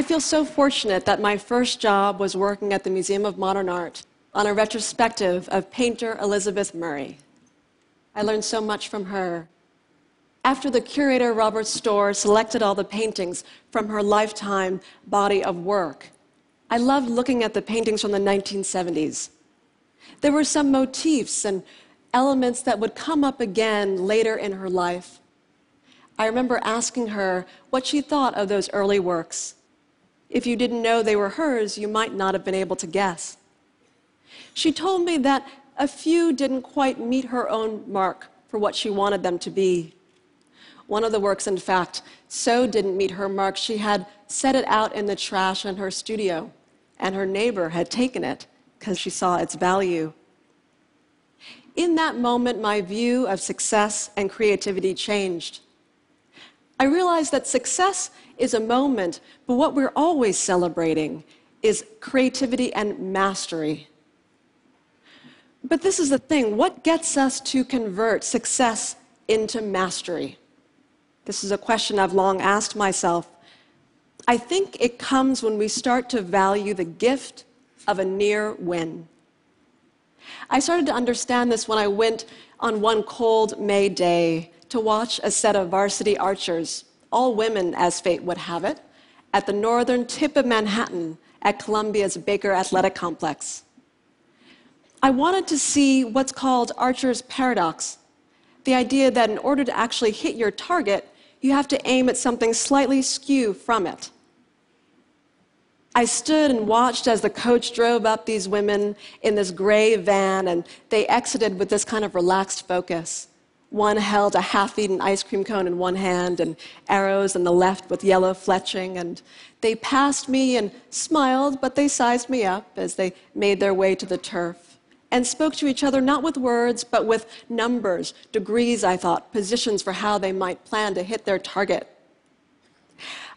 I feel so fortunate that my first job was working at the Museum of Modern Art on a retrospective of painter Elizabeth Murray. I learned so much from her. After the curator, Robert Storr, selected all the paintings from her lifetime body of work, I loved looking at the paintings from the 1970s. There were some motifs and elements that would come up again later in her life. I remember asking her what she thought of those early works. If you didn't know they were hers, you might not have been able to guess. She told me that a few didn't quite meet her own mark for what she wanted them to be. One of the works, in fact, so didn't meet her mark, she had set it out in the trash in her studio, and her neighbor had taken it because she saw its value. In that moment, my view of success and creativity changed. I realize that success is a moment, but what we're always celebrating is creativity and mastery. But this is the thing what gets us to convert success into mastery? This is a question I've long asked myself. I think it comes when we start to value the gift of a near win. I started to understand this when I went on one cold May day to watch a set of varsity archers, all women as fate would have it, at the northern tip of Manhattan at Columbia's Baker Athletic Complex. I wanted to see what's called Archer's paradox the idea that in order to actually hit your target, you have to aim at something slightly skew from it. I stood and watched as the coach drove up these women in this gray van, and they exited with this kind of relaxed focus. One held a half eaten ice cream cone in one hand and arrows in the left with yellow fletching. And they passed me and smiled, but they sized me up as they made their way to the turf and spoke to each other not with words, but with numbers, degrees, I thought, positions for how they might plan to hit their target.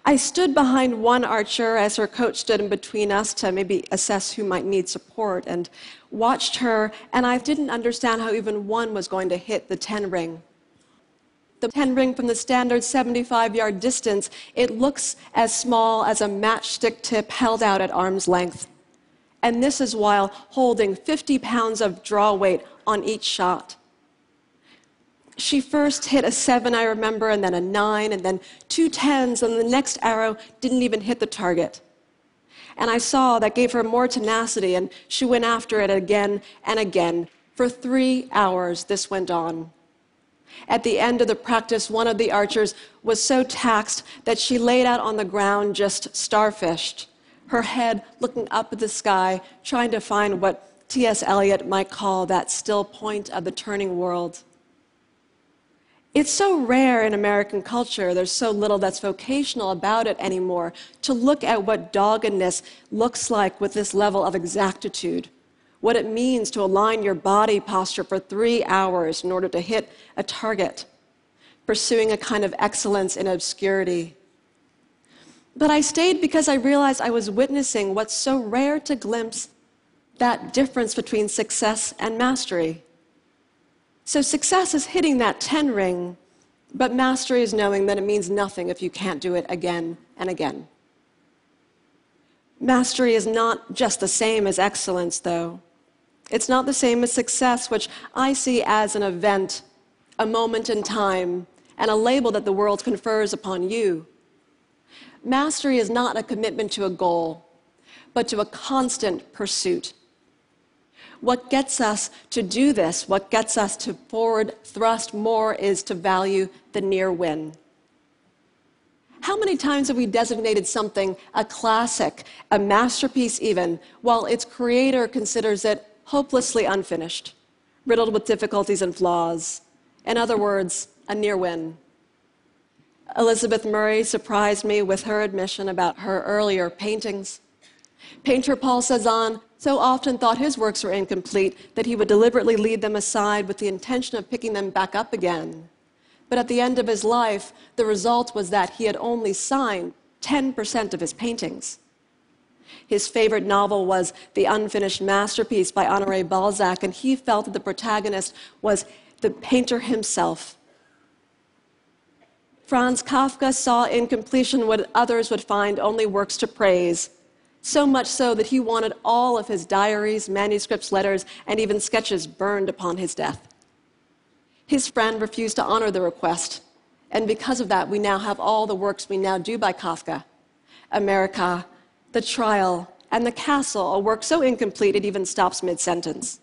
I stood behind one archer as her coach stood in between us to maybe assess who might need support and watched her, and I didn't understand how even one was going to hit the 10 ring. The 10 ring from the standard 75 yard distance, it looks as small as a matchstick tip held out at arm's length. And this is while holding 50 pounds of draw weight on each shot she first hit a seven, I remember, and then a nine, and then two tens, and the next arrow didn't even hit the target. And I saw that gave her more tenacity, and she went after it again and again. For three hours, this went on. At the end of the practice, one of the archers was so taxed that she laid out on the ground just starfished, her head looking up at the sky, trying to find what T.S. Eliot might call that still point of the turning world. It's so rare in American culture, there's so little that's vocational about it anymore, to look at what doggedness looks like with this level of exactitude, what it means to align your body posture for three hours in order to hit a target, pursuing a kind of excellence in obscurity. But I stayed because I realized I was witnessing what's so rare to glimpse that difference between success and mastery. So success is hitting that 10 ring, but mastery is knowing that it means nothing if you can't do it again and again. Mastery is not just the same as excellence, though. It's not the same as success, which I see as an event, a moment in time, and a label that the world confers upon you. Mastery is not a commitment to a goal, but to a constant pursuit what gets us to do this, what gets us to forward thrust more, is to value the near win. How many times have we designated something a classic, a masterpiece even, while its creator considers it hopelessly unfinished, riddled with difficulties and flaws? In other words, a near win. Elizabeth Murray surprised me with her admission about her earlier paintings. Painter Paul Cezanne so often thought his works were incomplete that he would deliberately lead them aside with the intention of picking them back up again. But at the end of his life, the result was that he had only signed 10% of his paintings. His favorite novel was The Unfinished Masterpiece by Honoré Balzac, and he felt that the protagonist was the painter himself. Franz Kafka saw in completion what others would find only works to praise, so much so that he wanted all of his diaries, manuscripts, letters, and even sketches burned upon his death. His friend refused to honor the request, and because of that, we now have all the works we now do by Kafka Amerika, The Trial, and The Castle, a work so incomplete it even stops mid sentence.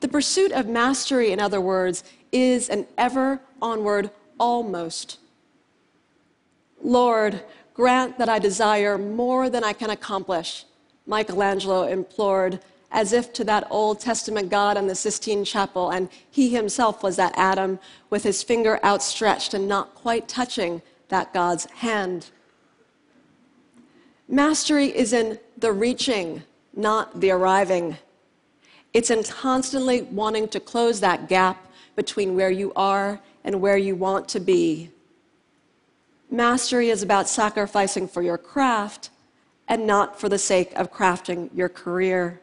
The pursuit of mastery, in other words, is an ever onward almost. Lord, grant that I desire more than I can accomplish, Michelangelo implored, as if to that Old Testament God in the Sistine Chapel, and he himself was that Adam with his finger outstretched and not quite touching that God's hand. Mastery is in the reaching, not the arriving. It's in constantly wanting to close that gap between where you are and where you want to be. Mastery is about sacrificing for your craft and not for the sake of crafting your career.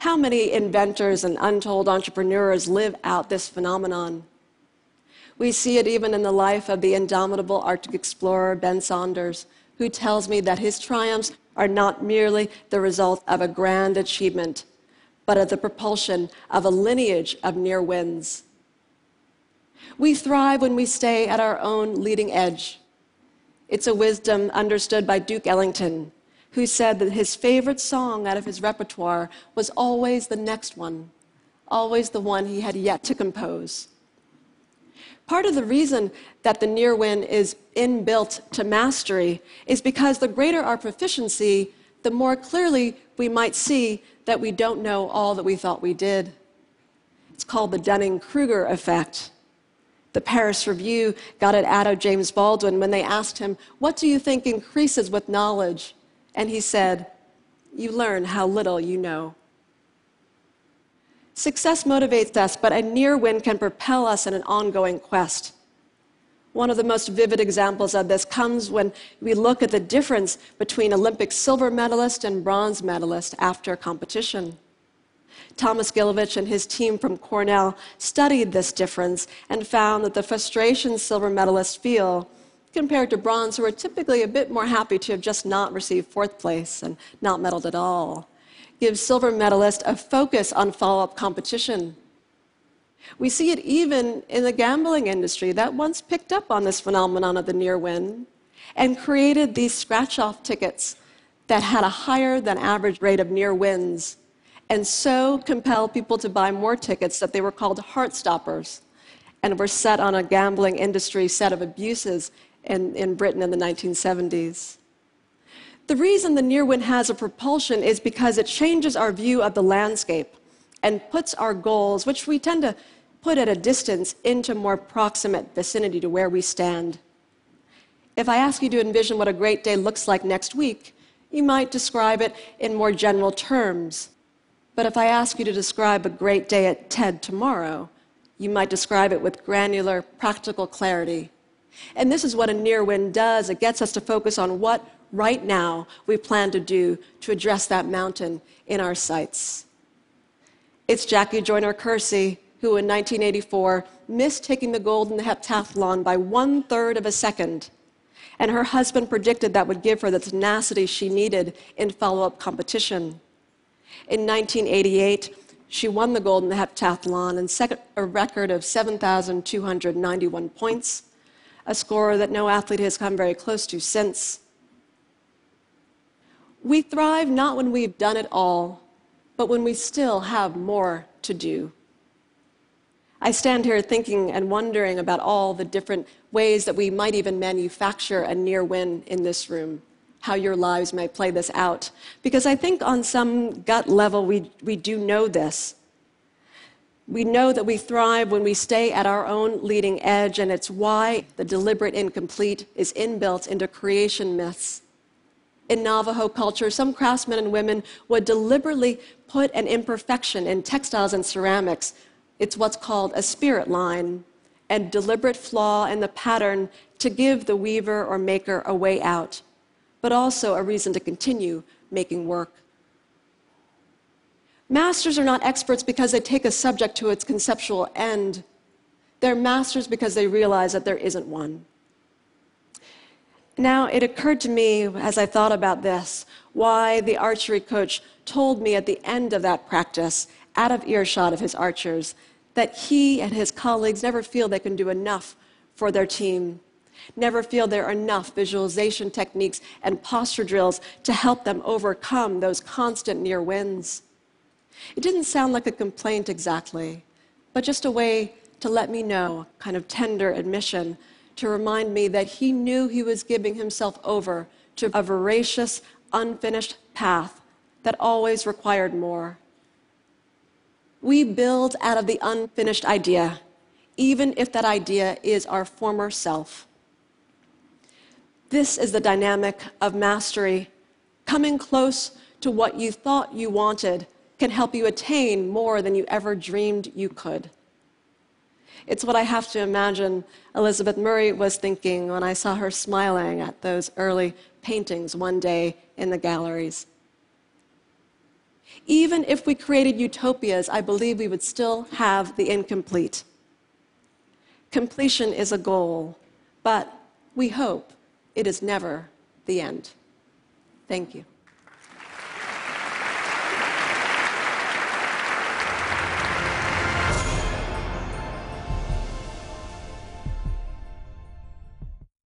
How many inventors and untold entrepreneurs live out this phenomenon? We see it even in the life of the indomitable Arctic explorer Ben Saunders, who tells me that his triumphs are not merely the result of a grand achievement, but of the propulsion of a lineage of near wins. We thrive when we stay at our own leading edge. It's a wisdom understood by Duke Ellington, who said that his favorite song out of his repertoire was always the next one, always the one he had yet to compose. Part of the reason that the near win is inbuilt to mastery is because the greater our proficiency, the more clearly we might see that we don't know all that we thought we did. It's called the Dunning Kruger effect. The Paris Review got it out of James Baldwin when they asked him, What do you think increases with knowledge? And he said, You learn how little you know. Success motivates us, but a near win can propel us in an ongoing quest. One of the most vivid examples of this comes when we look at the difference between Olympic silver medalist and bronze medalist after competition. Thomas Gilovich and his team from Cornell studied this difference and found that the frustration silver medalists feel compared to bronze, who are typically a bit more happy to have just not received fourth place and not medaled at all, gives silver medalists a focus on follow up competition. We see it even in the gambling industry that once picked up on this phenomenon of the near win and created these scratch off tickets that had a higher than average rate of near wins and so compelled people to buy more tickets that they were called heart stoppers and were set on a gambling industry set of abuses in, in Britain in the 1970s. The reason the near win has a propulsion is because it changes our view of the landscape and puts our goals, which we tend to put at a distance, into more proximate vicinity to where we stand. If I ask you to envision what a great day looks like next week, you might describe it in more general terms. But if I ask you to describe a great day at TED tomorrow, you might describe it with granular, practical clarity. And this is what a near win does it gets us to focus on what right now we plan to do to address that mountain in our sights. It's Jackie Joyner Kersee who in 1984 missed taking the gold in the heptathlon by one third of a second. And her husband predicted that would give her the tenacity she needed in follow up competition. In 1988, she won the gold in the heptathlon and set a record of 7,291 points, a score that no athlete has come very close to since. We thrive not when we've done it all, but when we still have more to do. I stand here thinking and wondering about all the different ways that we might even manufacture a near win in this room how your lives may play this out. Because I think on some gut level, we, we do know this. We know that we thrive when we stay at our own leading edge, and it's why the deliberate incomplete is inbuilt into creation myths. In Navajo culture, some craftsmen and women would deliberately put an imperfection in textiles and ceramics. It's what's called a spirit line, and deliberate flaw in the pattern to give the weaver or maker a way out but also a reason to continue making work. Masters are not experts because they take a subject to its conceptual end. They're masters because they realize that there isn't one. Now, it occurred to me as I thought about this why the archery coach told me at the end of that practice, out of earshot of his archers, that he and his colleagues never feel they can do enough for their team, never feel there are enough visualization techniques and posture drills to help them overcome those constant near wins. It didn't sound like a complaint exactly, but just a way to let me know, kind of tender admission, to remind me that he knew he was giving himself over to a voracious, unfinished path that always required more. We build out of the unfinished idea, even if that idea is our former self. This is the dynamic of mastery. Coming close to what you thought you wanted can help you attain more than you ever dreamed you could. It's what I have to imagine Elizabeth Murray was thinking when I saw her smiling at those early paintings one day in the galleries. Even if we created utopias, I believe we would still have the incomplete. Completion is a goal, but we hope it is never the end. Thank you.